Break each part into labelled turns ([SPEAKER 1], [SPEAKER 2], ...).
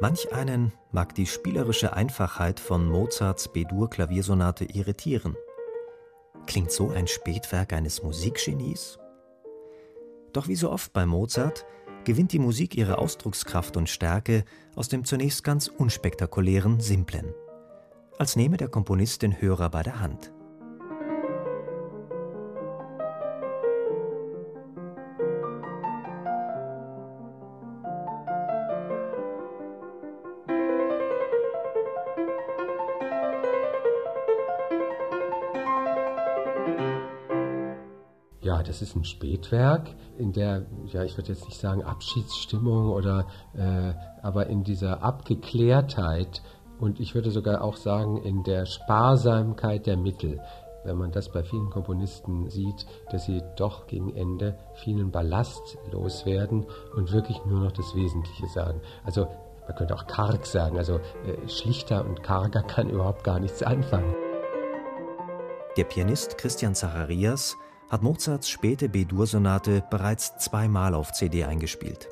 [SPEAKER 1] Manch einen mag die spielerische Einfachheit von Mozarts B-Dur-Klaviersonate irritieren. Klingt so ein Spätwerk eines Musikgenies? Doch wie so oft bei Mozart gewinnt die Musik ihre Ausdruckskraft und Stärke aus dem zunächst ganz unspektakulären Simplen. Als nehme der Komponist den Hörer bei der Hand.
[SPEAKER 2] Ja, das ist ein Spätwerk, in der, ja, ich würde jetzt nicht sagen Abschiedsstimmung oder, äh, aber in dieser Abgeklärtheit und ich würde sogar auch sagen in der Sparsamkeit der Mittel. Wenn man das bei vielen Komponisten sieht, dass sie doch gegen Ende vielen Ballast loswerden und wirklich nur noch das Wesentliche sagen. Also man könnte auch karg sagen, also äh, schlichter und karger kann überhaupt gar nichts anfangen.
[SPEAKER 1] Der Pianist Christian Zacharias hat Mozarts späte B-Dur-Sonate bereits zweimal auf CD eingespielt.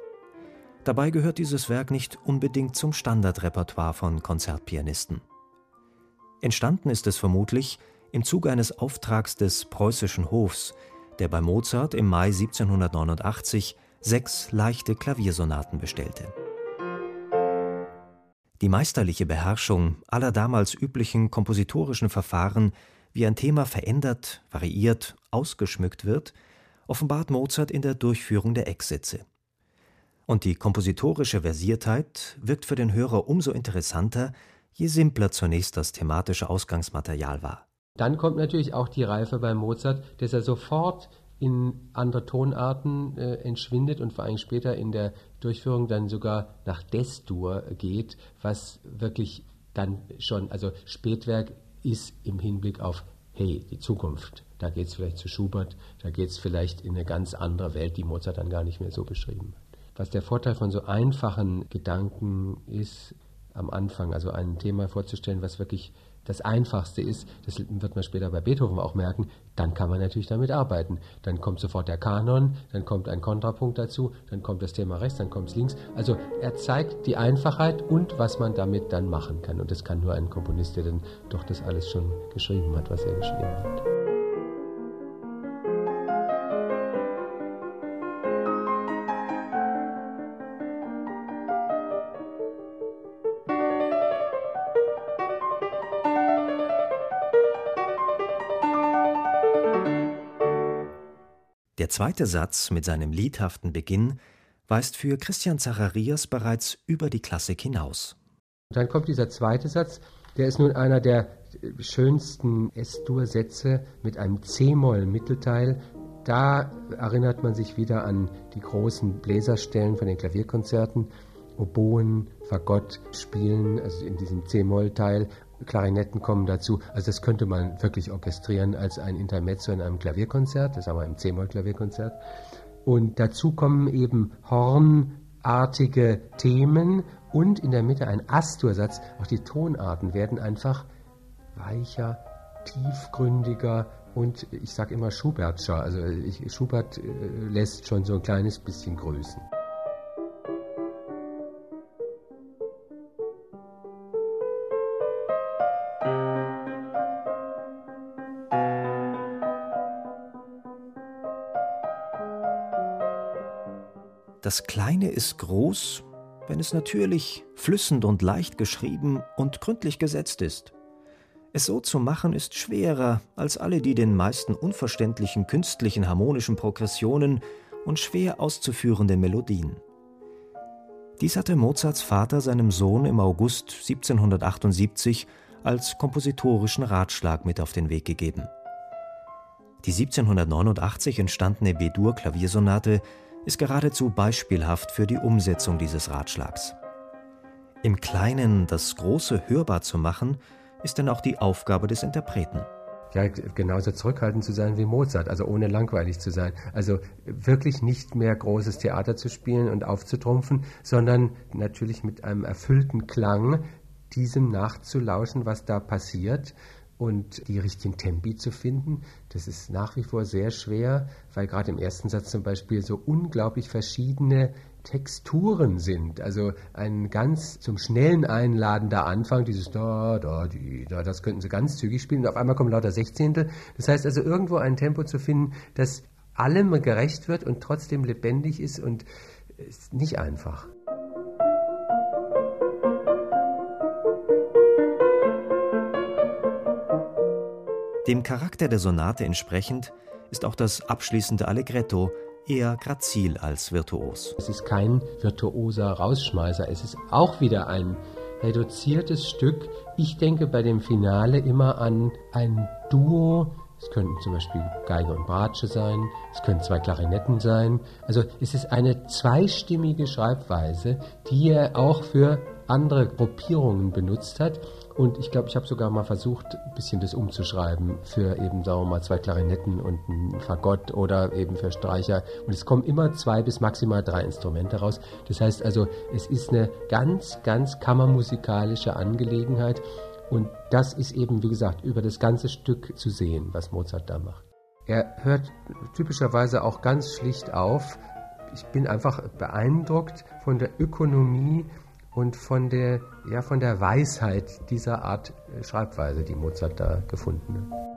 [SPEAKER 1] Dabei gehört dieses Werk nicht unbedingt zum Standardrepertoire von Konzertpianisten. Entstanden ist es vermutlich im Zuge eines Auftrags des preußischen Hofs, der bei Mozart im Mai 1789 sechs leichte Klaviersonaten bestellte. Die meisterliche Beherrschung aller damals üblichen kompositorischen Verfahren wie ein Thema verändert, variiert, ausgeschmückt wird, offenbart Mozart in der Durchführung der Ecksätze. Und die kompositorische Versiertheit wirkt für den Hörer umso interessanter, je simpler zunächst das thematische Ausgangsmaterial war.
[SPEAKER 2] Dann kommt natürlich auch die Reife bei Mozart, dass er sofort in andere Tonarten äh, entschwindet und vor allem später in der Durchführung dann sogar nach Destur geht, was wirklich dann schon, also Spätwerk ist im Hinblick auf, hey, die Zukunft. Da geht es vielleicht zu Schubert, da geht es vielleicht in eine ganz andere Welt, die Mozart dann gar nicht mehr so beschrieben hat. Was der Vorteil von so einfachen Gedanken ist, am Anfang, also ein Thema vorzustellen, was wirklich das Einfachste ist, das wird man später bei Beethoven auch merken, dann kann man natürlich damit arbeiten. Dann kommt sofort der Kanon, dann kommt ein Kontrapunkt dazu, dann kommt das Thema rechts, dann kommt es links. Also er zeigt die Einfachheit und was man damit dann machen kann. Und das kann nur ein Komponist, der dann doch das alles schon geschrieben hat, was er geschrieben hat.
[SPEAKER 1] Der zweite Satz mit seinem liedhaften Beginn weist für Christian Zacharias bereits über die Klassik hinaus.
[SPEAKER 2] Dann kommt dieser zweite Satz, der ist nun einer der schönsten S-Dur-Sätze mit einem C-Moll-Mittelteil. Da erinnert man sich wieder an die großen Bläserstellen von den Klavierkonzerten. Oboen, Fagott spielen, also in diesem C-Moll-Teil Klarinetten kommen dazu. Also das könnte man wirklich orchestrieren als ein Intermezzo in einem Klavierkonzert, das ist aber im C-Moll-Klavierkonzert. Und dazu kommen eben hornartige Themen und in der Mitte ein Astursatz. Auch die Tonarten werden einfach weicher, tiefgründiger und ich sage immer Schubertscher. Also ich, Schubert äh, lässt schon so ein kleines bisschen grüßen.
[SPEAKER 1] Das Kleine ist groß, wenn es natürlich, flüssend und leicht geschrieben und gründlich gesetzt ist. Es so zu machen ist schwerer als alle die den meisten unverständlichen künstlichen harmonischen Progressionen und schwer auszuführenden Melodien. Dies hatte Mozarts Vater seinem Sohn im August 1778 als kompositorischen Ratschlag mit auf den Weg gegeben. Die 1789 entstandene B-Dur-Klaviersonate ist geradezu beispielhaft für die Umsetzung dieses Ratschlags. Im Kleinen das Große hörbar zu machen, ist dann auch die Aufgabe des Interpreten.
[SPEAKER 2] Ja, genauso zurückhaltend zu sein wie Mozart, also ohne langweilig zu sein. Also wirklich nicht mehr großes Theater zu spielen und aufzutrumpfen, sondern natürlich mit einem erfüllten Klang diesem nachzulauschen, was da passiert und die richtigen Tempi zu finden, das ist nach wie vor sehr schwer, weil gerade im ersten Satz zum Beispiel so unglaublich verschiedene Texturen sind. Also ein ganz zum schnellen einladender Anfang, dieses da, da, die, da, das könnten sie ganz zügig spielen und auf einmal kommen lauter Sechzehntel. Das heißt also irgendwo ein Tempo zu finden, das allem gerecht wird und trotzdem lebendig ist und ist nicht einfach.
[SPEAKER 1] Dem Charakter der Sonate entsprechend ist auch das abschließende Allegretto eher grazil als virtuos.
[SPEAKER 2] Es ist kein virtuoser Rausschmeißer, es ist auch wieder ein reduziertes Stück. Ich denke bei dem Finale immer an ein Duo. Es könnten zum Beispiel Geige und Bratsche sein, es können zwei Klarinetten sein. Also es ist eine zweistimmige Schreibweise, die er auch für andere Gruppierungen benutzt hat. Und ich glaube, ich habe sogar mal versucht, ein bisschen das umzuschreiben für eben, sagen wir mal, zwei Klarinetten und ein Fagott oder eben für Streicher. Und es kommen immer zwei bis maximal drei Instrumente raus. Das heißt also, es ist eine ganz, ganz kammermusikalische Angelegenheit. Und das ist eben, wie gesagt, über das ganze Stück zu sehen, was Mozart da macht. Er hört typischerweise auch ganz schlicht auf. Ich bin einfach beeindruckt von der Ökonomie und von der, ja, von der Weisheit dieser Art äh, Schreibweise, die Mozart da gefunden hat.